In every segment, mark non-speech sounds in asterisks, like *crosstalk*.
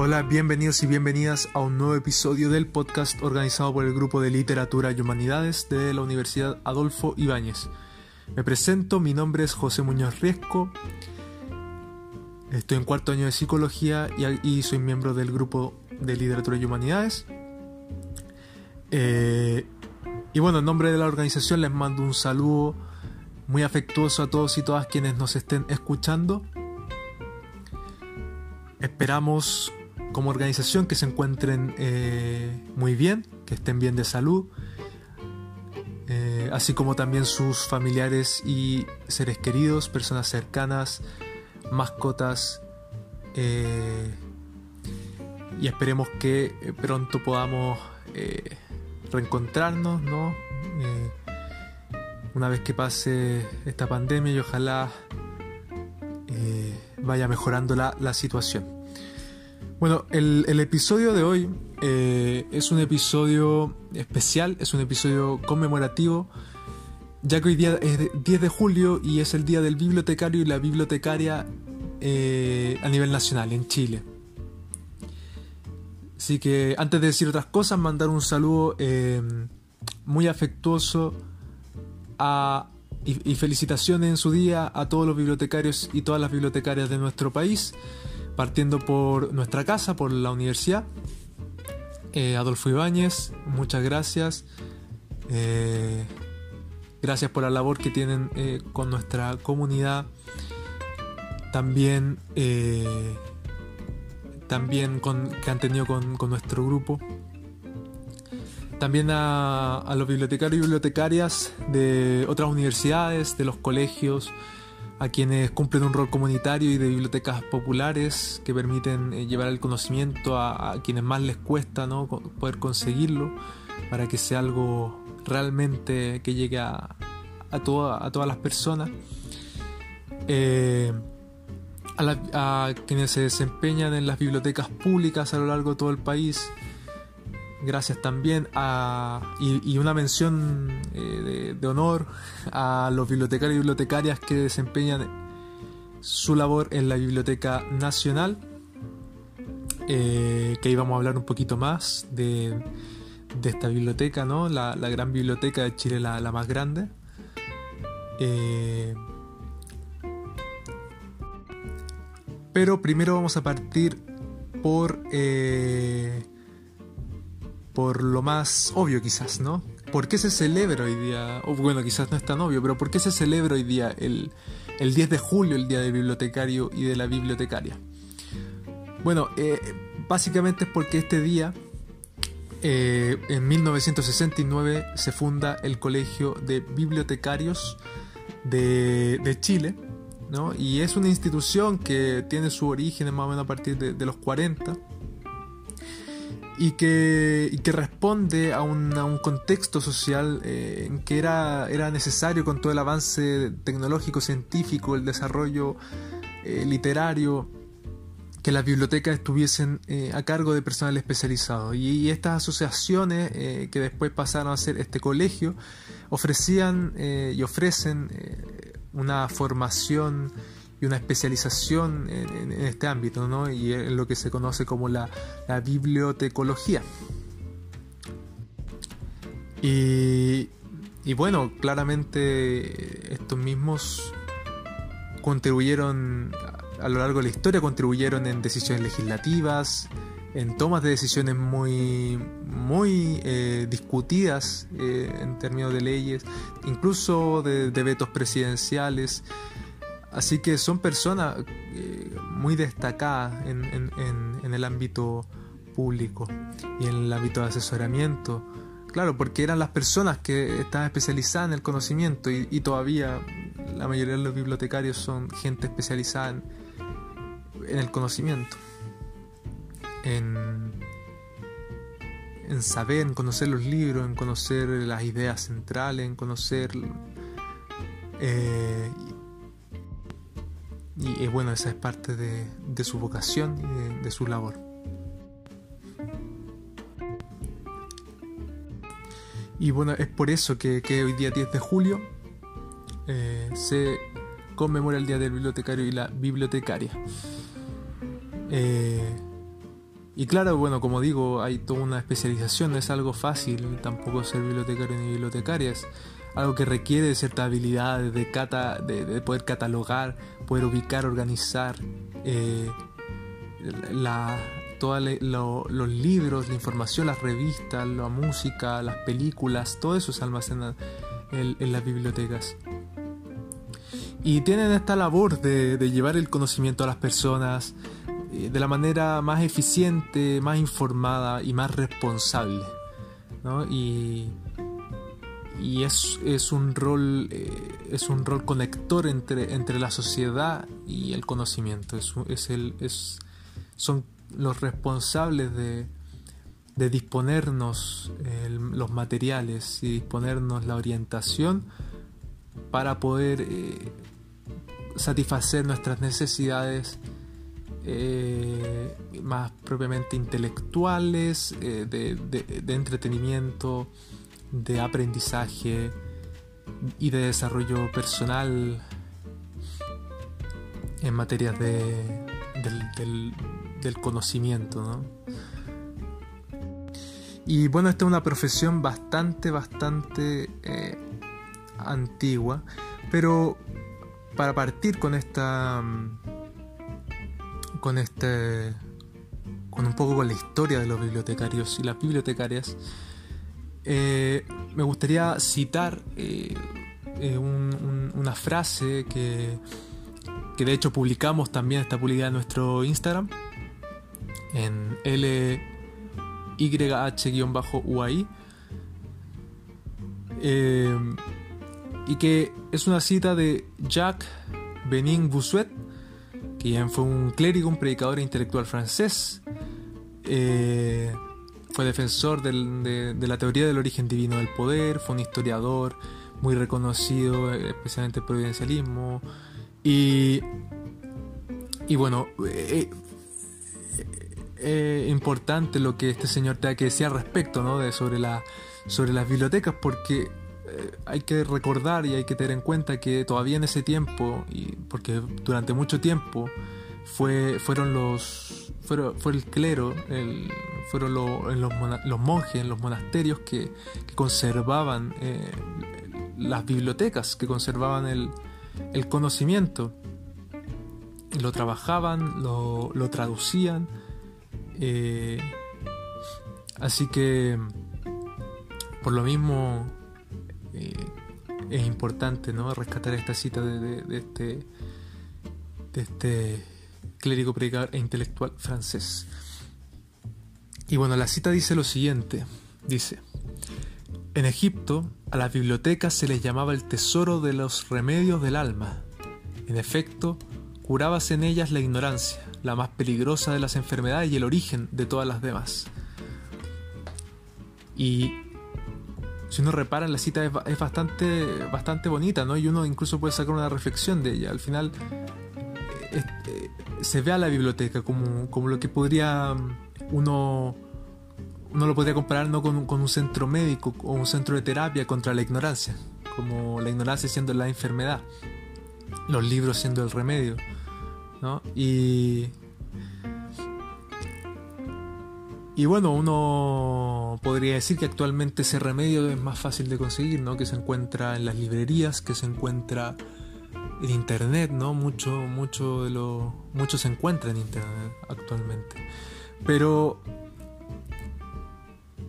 Hola, bienvenidos y bienvenidas a un nuevo episodio del podcast organizado por el Grupo de Literatura y Humanidades de la Universidad Adolfo Ibáñez. Me presento, mi nombre es José Muñoz Riesco, estoy en cuarto año de psicología y, soy miembro del Grupo de Literatura y Humanidades. Eh, y bueno, en nombre de la organización les mando un saludo muy afectuoso a todos y todas quienes nos estén escuchando. Esperamos como organización que se encuentren eh, muy bien, que estén bien de salud, eh, así como también sus familiares y seres queridos, personas cercanas, mascotas, eh, y esperemos que pronto podamos reencontrarnos, ¿no? una vez que pase esta pandemia y ojalá vaya mejorando la situación. Bueno, el, episodio de hoy eh, es un episodio especial, es un episodio conmemorativo, ya que hoy día es 10 de julio y es el día del bibliotecario y la bibliotecaria eh, a nivel nacional en Chile. Así que antes de decir otras cosas, mandar un saludo eh, muy afectuoso y felicitaciones en su día a todos los bibliotecarios y todas las bibliotecarias de nuestro país partiendo por nuestra casa, por la universidad. Eh, Adolfo Ibáñez, muchas gracias. Eh, gracias por la labor que tienen eh, con nuestra comunidad. También, también con, que han tenido con, nuestro grupo. También a, a los bibliotecarios y bibliotecarias de otras universidades, de los colegios, a quienes cumplen un rol comunitario y de bibliotecas populares que permiten eh, llevar el conocimiento a, quienes más les cuesta ¿no? poder conseguirlo para que sea algo realmente que llegue a, a, todas las personas. Eh, a, quienes se desempeñan en las bibliotecas públicas a lo largo de todo el país, Gracias también a, y, una mención eh, de, honor a los bibliotecarios y bibliotecarias que desempeñan su labor en la Biblioteca Nacional, eh, que íbamos a hablar un poquito más de, esta biblioteca, ¿no? la, gran biblioteca de Chile, la, más grande. Eh, pero primero vamos a partir por por lo más obvio quizás, ¿no? ¿Por qué se celebra hoy día? Bueno, quizás no es tan obvio, pero ¿por qué se celebra hoy día el, 10 de julio, el Día del Bibliotecario y de la Bibliotecaria? Bueno, eh, básicamente es porque este día, eh, en 1969, se funda el Colegio de Bibliotecarios de, Chile, ¿no? Y es una institución que tiene su origen más o menos a partir de los 40 y que, que responde a un, a un, contexto social eh, en que era, era necesario con todo el avance tecnológico, científico, el desarrollo eh, literario, que las bibliotecas estuviesen eh, a cargo de personal especializado. Y, estas asociaciones, que después pasaron a ser este colegio, ofrecían y ofrecen una formación y una especialización en, este ámbito, ¿no? y en lo que se conoce como la, bibliotecología. Y, bueno, claramente estos mismos contribuyeron a lo largo de la historia, contribuyeron en decisiones legislativas, en tomas de decisiones muy, muy eh, discutidas eh, en términos de leyes, incluso de vetos presidenciales. Así que son personas eh, muy destacadas en, el ámbito público y en el ámbito de asesoramiento. Claro, porque eran las personas que estaban especializadas en el conocimiento y, todavía la mayoría de los bibliotecarios son gente especializada en, el conocimiento, en, en saber, en conocer los libros, en conocer las ideas centrales, en conocer eh, y bueno, esa es parte de, su vocación y de, su labor. Y bueno, es por eso que, hoy día 10 de julio eh, se conmemora el Día del Bibliotecario y la Bibliotecaria. Eh, y claro, bueno, como digo, hay toda una especialización, no es algo fácil tampoco ser bibliotecario ni bibliotecaria, es algo que requiere ciertas habilidades de, cata, de, poder catalogar, poder ubicar, organizar eh, la, todos los libros, la información, las revistas, la música, las películas, todo eso se almacena en, las bibliotecas. Y tienen esta labor de, de llevar el conocimiento a las personas, de la manera más eficiente, más informada y más responsable. ¿no? Y, y es, es, un rol, eh, es un rol conector entre, entre la sociedad y el conocimiento. Es, es el, es, son los responsables de, de disponernos los materiales y disponernos la orientación para poder eh, satisfacer nuestras necesidades eh, más propiamente intelectuales, eh, de, entretenimiento, de aprendizaje y de desarrollo personal en materias de, del, conocimiento. Y bueno, esta es una profesión bastante, bastante eh, antigua, pero para partir con esta con este con un poco con la historia de los bibliotecarios y las bibliotecarias eh, me gustaría citar eh, eh, una frase que, que de hecho publicamos también está publicada en nuestro Instagram en LYH-UAI y que es una cita de Jacques Benin Bossuet quien fue un clérigo, un predicador e intelectual francés. Eh, fue defensor de, la teoría del origen divino del poder, fue un historiador muy reconocido, especialmente el providencialismo. Y, y bueno, eh, eh, importante lo que este señor tenga que decir al respecto ¿no? de, sobre, la, sobre las bibliotecas, porque eh, hay que recordar y hay que tener en cuenta que todavía en ese tiempo, y porque durante mucho tiempo fue, fueron los fue el clero, fueron los, monjes en los monasterios que, conservaban eh, las bibliotecas, que conservaban el, conocimiento. Y lo trabajaban, lo, traducían. Eh, así que, por lo mismo, es importante ¿no? rescatar esta cita de, este, de este clérigo predicador e intelectual francés. Y bueno, la cita dice lo siguiente, dice, en Egipto a las bibliotecas se les llamaba el tesoro de los remedios del alma. En efecto, curabas en ellas la ignorancia, la más peligrosa de las enfermedades y el origen de todas las demás. Y si uno repara la cita es, bastante, bastante bonita, ¿no? Y uno incluso puede sacar una reflexión de ella. Al final eh, eh, se ve a la biblioteca como, como, lo que podría uno, uno lo podría comparar ¿no? con, con, un centro médico o un centro de terapia contra la ignorancia, como la ignorancia siendo la enfermedad, los libros siendo el remedio, ¿no? Y Y bueno, uno podría decir que actualmente ese remedio es más fácil de conseguir, ¿no? Que se encuentra en las librerías, que se encuentra en internet, ¿no? Mucho, mucho de lo. mucho se encuentra en internet actualmente. Pero.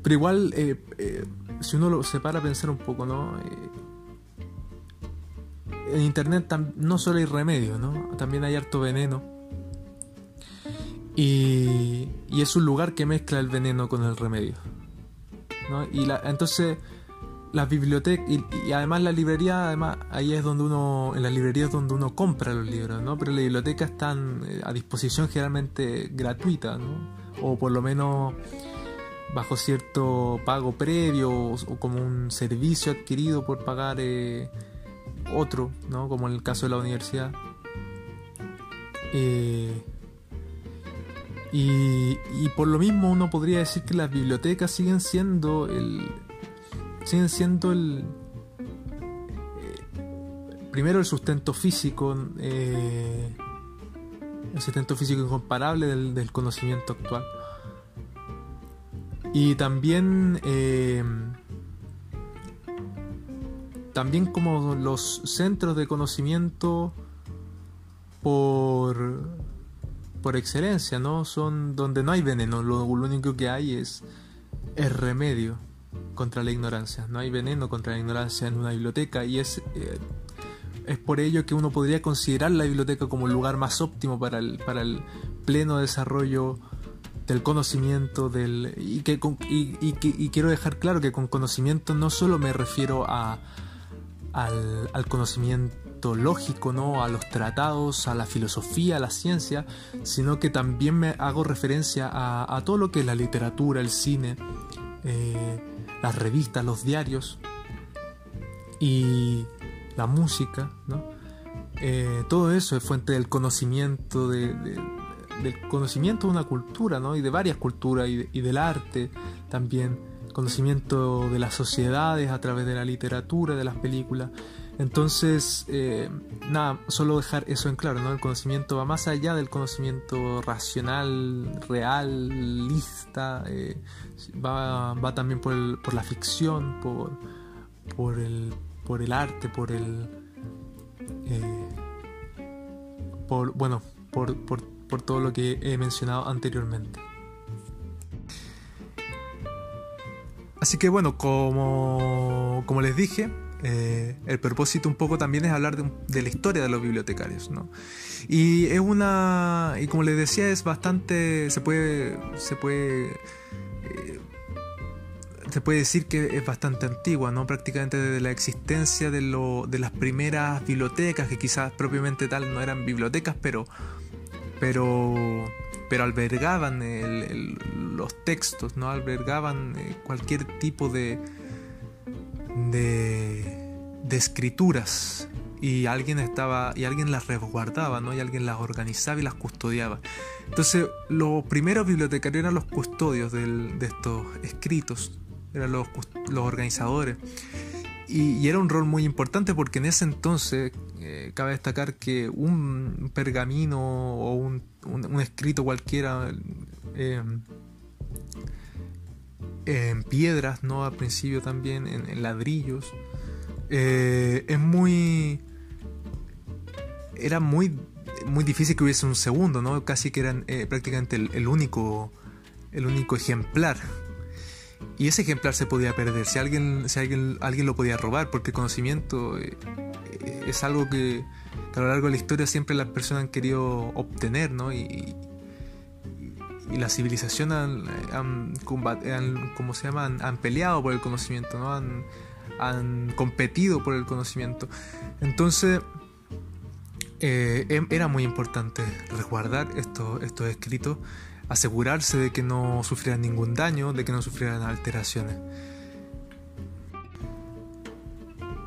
Pero igual, eh, eh, si uno lo separa a pensar un poco, ¿no? Eh, en internet no solo hay remedio, ¿no? También hay harto veneno y, es un lugar que mezcla el veneno con el remedio. Y la, entonces las bibliotecas y, además la librería, además ahí es donde uno, en las librerías donde uno compra los libros, ¿no? Pero las bibliotecas están eh, a disposición generalmente gratuita, ¿no? O por lo menos bajo cierto pago previo o, como un servicio adquirido por pagar eh, otro, ¿no? Como en el caso de la universidad. Eh, y, por lo mismo uno podría decir que las bibliotecas siguen siendo el. siguen siendo el. Eh, primero el sustento físico. Eh, el sustento físico incomparable del, conocimiento actual. Y también, eh, también como los centros de conocimiento por, por excelencia, ¿no? Son donde no hay veneno, lo, único que hay es, es remedio contra la ignorancia. No hay veneno contra la ignorancia en una biblioteca y es, eh, es por ello que uno podría considerar la biblioteca como el lugar más óptimo para el, para el pleno desarrollo del conocimiento del y que y, quiero dejar claro que con conocimiento no solo me refiero a al, al, conocimiento lógico no a los tratados a la filosofía a la ciencia sino que también me hago referencia a, todo lo que es la literatura el cine eh, las revistas los diarios y la música no eh, todo eso es fuente del conocimiento de del conocimiento de una cultura, ¿no? Y de varias culturas y, del arte también, conocimiento de las sociedades a través de la literatura, de las películas. Entonces, eh, nada, solo dejar eso en claro, ¿no? El conocimiento va más allá del conocimiento racional, real, lista, eh, va, va, también por, el, por la ficción, por, por, el, por el arte, por el... Eh, por, bueno, por, por por todo lo que he mencionado anteriormente. Así que bueno, como, como les dije, eh, el propósito un poco también es hablar de, la historia de los bibliotecarios, ¿no? Y es una, y como les decía, es bastante, se puede, se puede, eh, se puede decir que es bastante antigua, ¿no? Prácticamente desde la existencia de, lo, de las primeras bibliotecas, que quizás propiamente tal no eran bibliotecas, pero pero, pero albergaban los textos, ¿no? albergaban eh, cualquier tipo de, de, escrituras y alguien estaba y alguien las resguardaba, ¿no? y alguien las organizaba y las custodiaba. Entonces, los primeros bibliotecarios eran los custodios de estos escritos, eran los, los organizadores. Y, era un rol muy importante porque en ese entonces eh, cabe destacar que un pergamino o un, escrito cualquiera eh, en piedras, ¿no? Al principio también en, ladrillos. Eh, es muy. Era muy, muy difícil que hubiese un segundo, ¿no? Casi que eran prácticamente el, único. El único ejemplar y ese ejemplar se podía perder, si alguien, si alguien, alguien lo podía robar, porque el conocimiento eh, eh, es algo que, a lo largo de la historia siempre las personas han querido obtener, ¿no? Y, y la civilización han, han, ¿cómo se llama? Han, peleado por el conocimiento, ¿no? Han, han competido por el conocimiento. Entonces, eh, em, era muy importante resguardar estos, estos escritos asegurarse de que no sufrieran ningún daño, de que no sufrieran alteraciones.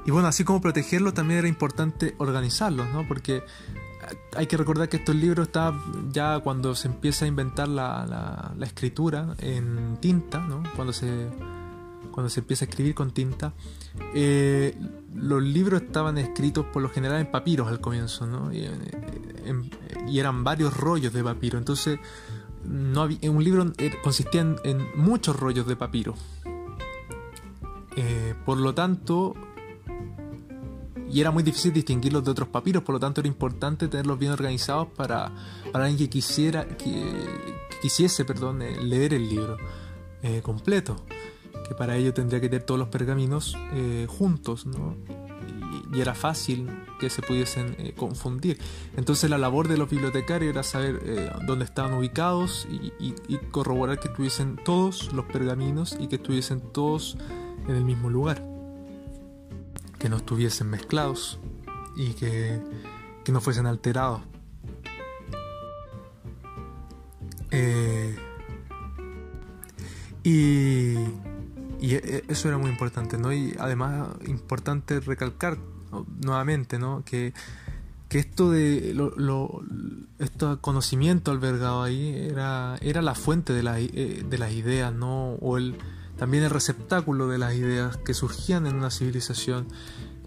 Y bueno, así como protegerlos, también era importante organizarlos, ¿no? Porque hay que recordar que estos libros estaban ya cuando se empieza a inventar la, escritura en tinta, ¿no? Cuando se, cuando se empieza a escribir con tinta, eh, los libros estaban escritos por lo general en papiros al comienzo, ¿no? Y, eh, eran varios rollos de papiro. Entonces, no había, un libro consistía en, muchos rollos de papiro. Eh, por lo tanto, y era muy difícil distinguirlos de otros papiros, por lo tanto era importante tenerlos bien organizados para, para alguien que quisiera, quisiese perdón, eh, leer el libro eh, completo, que para ello tendría que tener todos los pergaminos juntos, ¿no? y era fácil que se pudiesen eh, confundir. Entonces la labor de los bibliotecarios era saber eh, dónde estaban ubicados y, corroborar que estuviesen todos los pergaminos y que estuviesen todos en el mismo lugar. Que no estuviesen mezclados y que, no fuesen alterados. Eh, y, y eso era muy importante, ¿no? Y además importante recalcar nuevamente, ¿no? Que, que esto de lo, lo, este conocimiento albergado ahí era, era la fuente de, la, eh, de las ideas, ¿no? O el, también el receptáculo de las ideas que surgían en una civilización,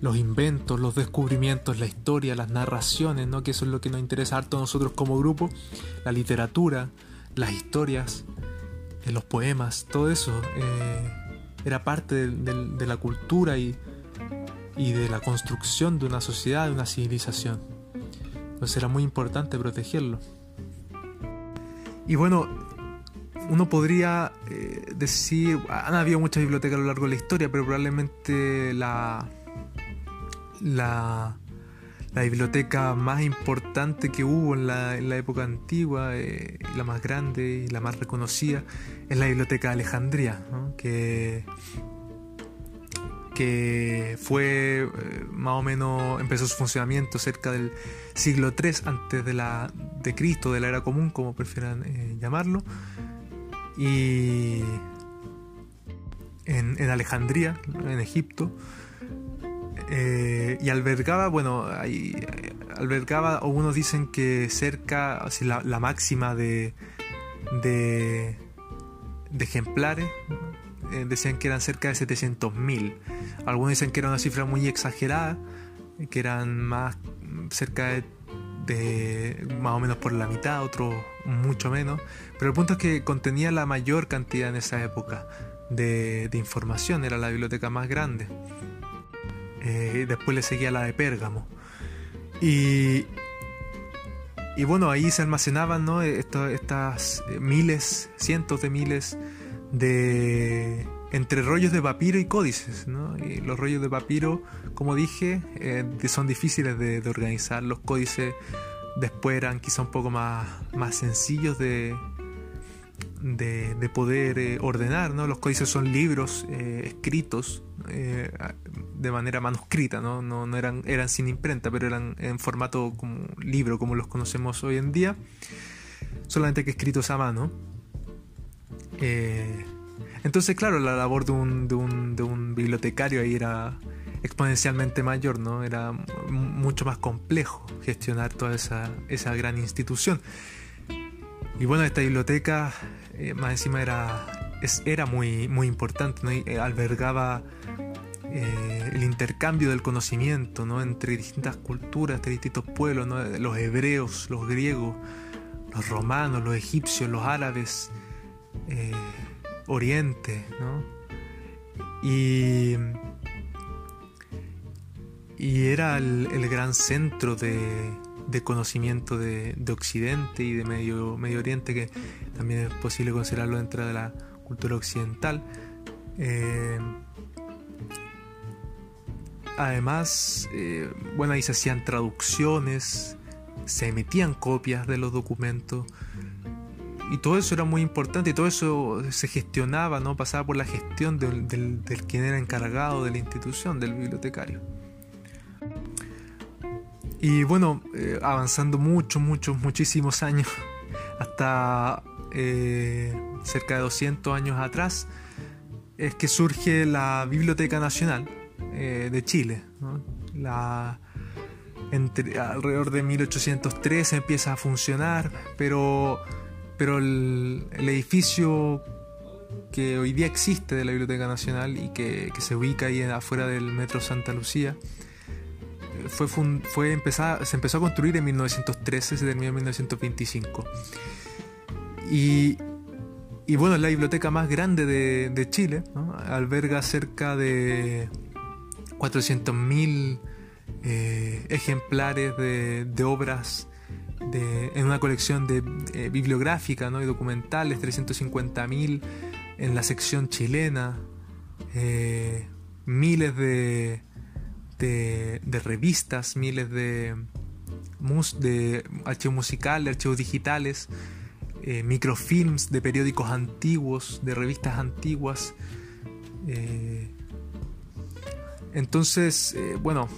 los inventos, los descubrimientos, la historia, las narraciones, ¿no? Que eso es lo que nos interesa harto a nosotros como grupo, la literatura, las historias, los poemas, todo eso era parte de, la cultura y, y de la construcción de una sociedad, de una civilización. Entonces era muy importante protegerlo. Y bueno, uno podría eh, decir, han habido muchas bibliotecas a lo largo de la historia, pero probablemente la, la, biblioteca más importante que hubo en la, época antigua, eh, la más grande y la más reconocida, es la Biblioteca de Alejandría, que, que fue eh, más o menos, empezó su funcionamiento cerca del siglo III antes de, la, de Cristo, de la era común, como prefieran llamarlo y en, Alejandría, en Egipto, eh, y albergaba, bueno, albergaba, o unos dicen que cerca, la, máxima de, de, ejemplares, eh, decían que eran cerca de 700.000. Algunos dicen que era una cifra muy exagerada, que eran más cerca de de más o menos por la mitad, otros mucho menos, pero el punto es que contenía la mayor cantidad en esa época de, información, era la biblioteca más grande. Eh, después le seguía la de Pérgamo. Y, y bueno, ahí se almacenaban ¿no? estas miles, cientos de miles de entre rollos de papiro y códices. ¿no? Y los rollos de papiro, como dije, eh, son difíciles de, organizar. Los códices después eran quizá un poco más, más sencillos de, de, poder eh, ordenar. ¿no? Los códices son libros eh, escritos de manera manuscrita, ¿no? No, no, eran, eran sin imprenta, pero eran en formato como libro, como los conocemos hoy en día, solamente que escritos a mano. Entonces, claro, la labor de un, de un, de un bibliotecario ahí era exponencialmente mayor, ¿no? Era mucho más complejo gestionar toda esa, esa gran institución. Y bueno, esta biblioteca, eh, más encima, era, era muy, muy importante, ¿no? Eh, albergaba eh, el intercambio del conocimiento, ¿no? Entre distintas culturas, entre distintos pueblos, ¿no? Los hebreos, los griegos, los romanos, los egipcios, los árabes. Oriente, ¿no? Y, y era el, gran centro de, conocimiento de, Occidente y de Medio, Oriente, que también es posible considerarlo dentro de la cultura occidental. Eh, además, eh, bueno, ahí se hacían traducciones, se emitían copias de los documentos, y todo eso era muy importante y todo eso se gestionaba, ¿no? Pasaba por la gestión del, del, quien era encargado de la institución, del bibliotecario. Y bueno, eh, avanzando muchos, muchos, muchísimos años, *laughs* hasta eh, cerca de 200 años atrás, es que surge la Biblioteca Nacional eh, de Chile. La, alrededor de 1813 empieza a funcionar, pero pero el, edificio que hoy día existe de la Biblioteca Nacional y que, se ubica ahí afuera del Metro Santa Lucía, fue, fue empezar, se empezó a construir en 1913, se terminó en 1925. Y, y bueno, es la biblioteca más grande de, Chile, alberga cerca de 400.000 eh, ejemplares de, de obras en una colección de, eh, bibliográfica ¿no? y documentales, 350.000 en la sección chilena, eh, miles de, de, revistas, miles de, archivos musicales, archivos digitales, eh, microfilms de periódicos antiguos, de revistas antiguas. entonces, bueno,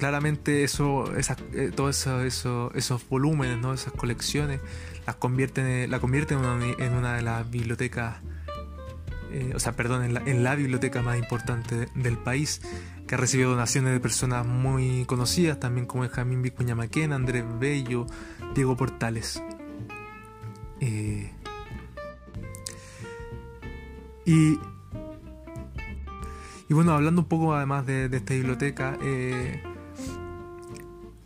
claramente eso, eh, todos eso, esos volúmenes, ¿no? esas colecciones, las convierten, la convierten en una, de las bibliotecas, eh, o sea, perdón, en la, biblioteca más importante del país, que ha recibido donaciones de personas muy conocidas, también como Benjamín Vicuña Maquena, Andrés Bello, Diego Portales. Eh, y, y bueno, hablando un poco además de, esta biblioteca,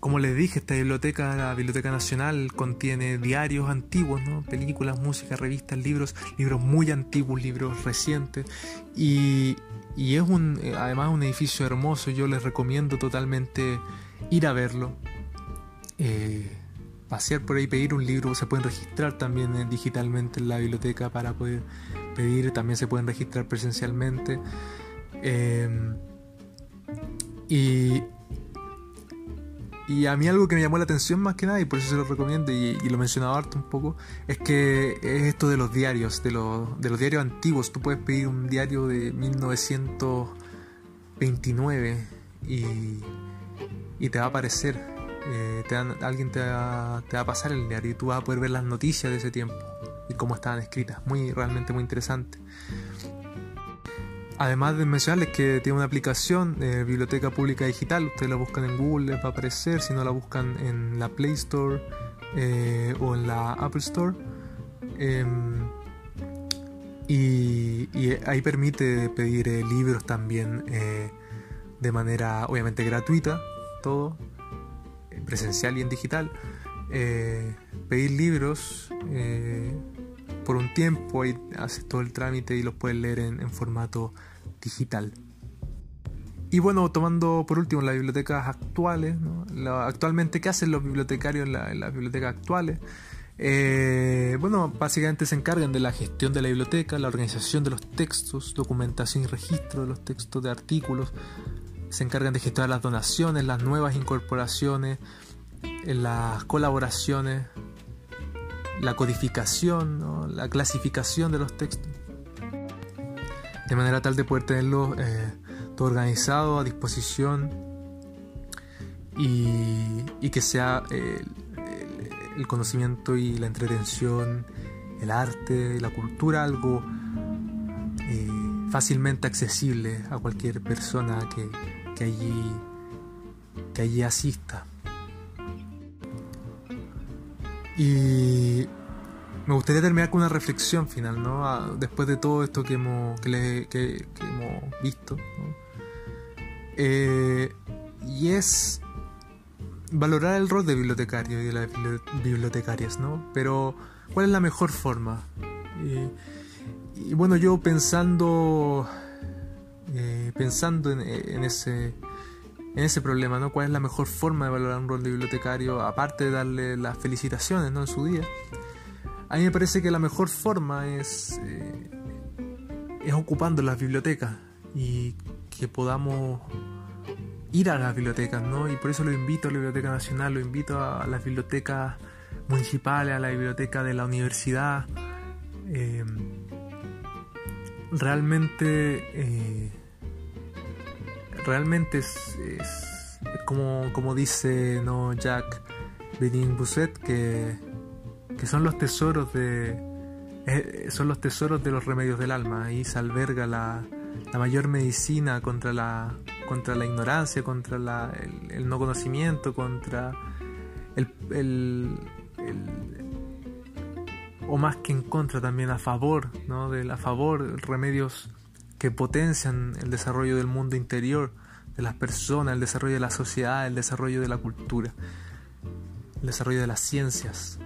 como les dije, esta biblioteca, la Biblioteca Nacional, contiene diarios antiguos, ¿no? películas, música, revistas, libros, libros muy antiguos, libros recientes. Y, y es un, eh, además un edificio hermoso, yo les recomiendo totalmente ir a verlo. Eh, pasear por ahí, pedir un libro, se pueden registrar también eh, digitalmente en la biblioteca para poder pedir, también se pueden registrar presencialmente. y, y a mí algo que me llamó la atención más que nada, y por eso se lo recomiendo, y, lo mencionaba harto un poco, es que es esto de los diarios, de los, de los diarios antiguos. Tú puedes pedir un diario de 1929 y, y te va a aparecer, eh, te alguien te va, te va a pasar el diario y tú vas a poder ver las noticias de ese tiempo y cómo estaban escritas. Muy, realmente muy interesante. Además de mencionarles que tiene una aplicación, de Biblioteca Pública Digital, ustedes la buscan en Google, les va a aparecer, si no la buscan en la Play Store eh, o en la Apple Store. Em, y, ahí permite pedir eh, libros también eh, de manera obviamente gratuita, todo, presencial y en digital. pedir libros por un tiempo, ahí haces todo el trámite y los puedes leer en, formato digital. Y bueno, tomando por último las bibliotecas actuales, actualmente, ¿qué hacen los bibliotecarios en, las bibliotecas actuales? Eh, bueno, básicamente se encargan de la gestión de la biblioteca, la organización de los textos, documentación y registro de los textos de artículos, se encargan de gestionar las donaciones, las nuevas incorporaciones, las colaboraciones, la codificación, la clasificación de los textos, de manera tal de poder tenerlo eh, todo organizado a disposición y, que sea eh, el, conocimiento y la entretención, el arte, la cultura algo eh, fácilmente accesible a cualquier persona que, que allí que allí asista. Y me gustaría terminar con una reflexión final, ¿no? Después de todo esto que hemos, que hemos visto. Eh, y es valorar el rol de bibliotecario y de las bibliotecarias, ¿no? Pero, ¿cuál es la mejor forma? y bueno, yo pensando, eh, pensando en, en ese en ese problema, ¿no? ¿Cuál es la mejor forma de valorar un rol de bibliotecario, aparte de darle las felicitaciones, ¿no? En su día. A mí me parece que la mejor forma es, eh, es ocupando las bibliotecas y que podamos ir a las bibliotecas, ¿no? Y por eso lo invito a la Biblioteca Nacional, lo invito a las bibliotecas municipales, a la biblioteca de la universidad. Eh, realmente... Eh, realmente es, como, como, dice ¿no? Jack Benin Busset que, que son los tesoros de eh, son los tesoros de los remedios del alma ahí se alberga la, la mayor medicina contra la contra la ignorancia contra la, el, no conocimiento contra el, el, o más que en contra también a favor ¿no? de a favor remedios que potencian el desarrollo del mundo interior de las personas, el desarrollo de la sociedad, el desarrollo de la cultura, el desarrollo de las ciencias,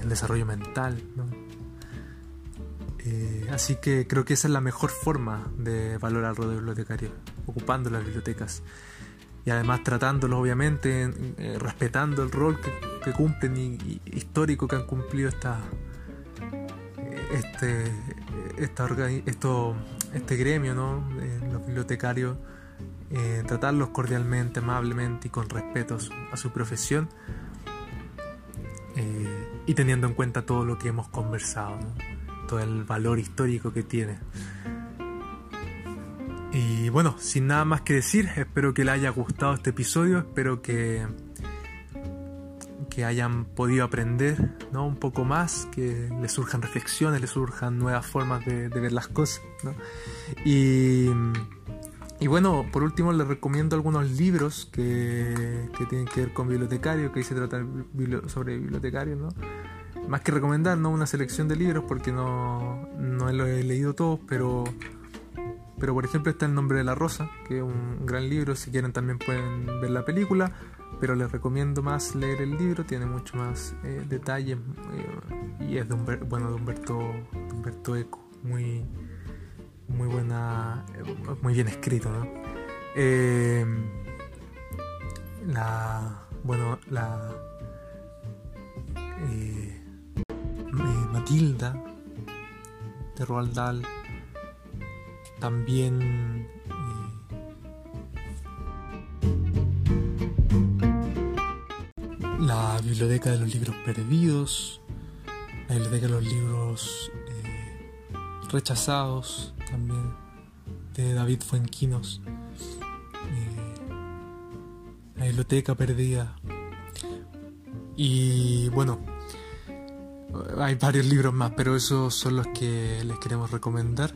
el desarrollo mental. Eh, así que creo que esa es la mejor forma de valorar al rol de bibliotecario, ocupando las bibliotecas y además tratándolos obviamente, eh, respetando el rol que, cumplen y, histórico que han cumplido esta, este, esta, esto, este gremio, ¿no? los bibliotecarios, eh, tratarlos cordialmente, amablemente y con respeto a su, profesión eh, y teniendo en cuenta todo lo que hemos conversado, todo el valor histórico que tiene. Y bueno, sin nada más que decir, espero que les haya gustado este episodio, espero que que hayan podido aprender ¿no? un poco más, que les surjan reflexiones, les surjan nuevas formas de, ver las cosas. Y, y, bueno, por último les recomiendo algunos libros que, que tienen que ver con bibliotecarios, que ahí se trata sobre bibliotecarios. ¿no? Más que recomendar, ¿no? una selección de libros porque no, no lo he leído todos, pero Pero por ejemplo está El nombre de la rosa, que es un gran libro, si quieren también pueden ver la película, pero les recomiendo más leer el libro, tiene mucho más eh, detalles eh, y es de, bueno, de Humberto, Humberto Eco, muy, muy buena, eh, muy bien escrito, ¿no? la, bueno, la Matilda de Roald Dahl también la biblioteca de los libros perdidos, la biblioteca de los libros eh, rechazados también de David Fuenquinos, eh, la biblioteca perdida. Y bueno hay varios libros más pero esos son los que les queremos recomendar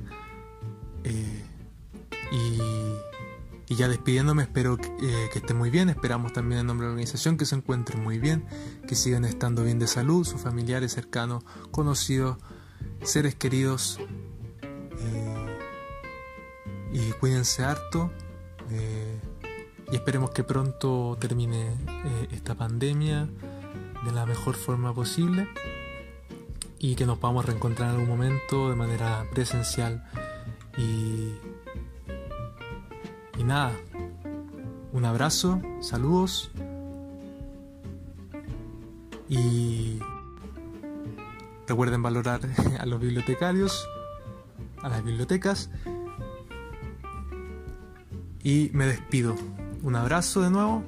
y, ya despidiéndome, espero eh, que, estén muy bien. Esperamos también en nombre de la organización que se encuentren muy bien, que sigan estando bien de salud, sus familiares cercanos, conocidos, seres queridos. Eh, y cuídense harto. y esperemos que pronto termine esta pandemia de la mejor forma posible y que nos podamos reencontrar en algún momento de manera presencial y, y nada, un abrazo, saludos. Y recuerden valorar *laughs* a los bibliotecarios, a las bibliotecas. Y me despido. Un abrazo de nuevo,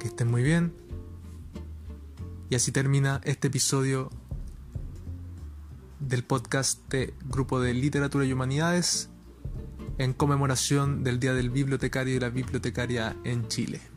que estén muy bien. Y así termina este episodio del podcast de Grupo de Literatura y Humanidades en conmemoración del Día del Bibliotecario y la Bibliotecaria en Chile.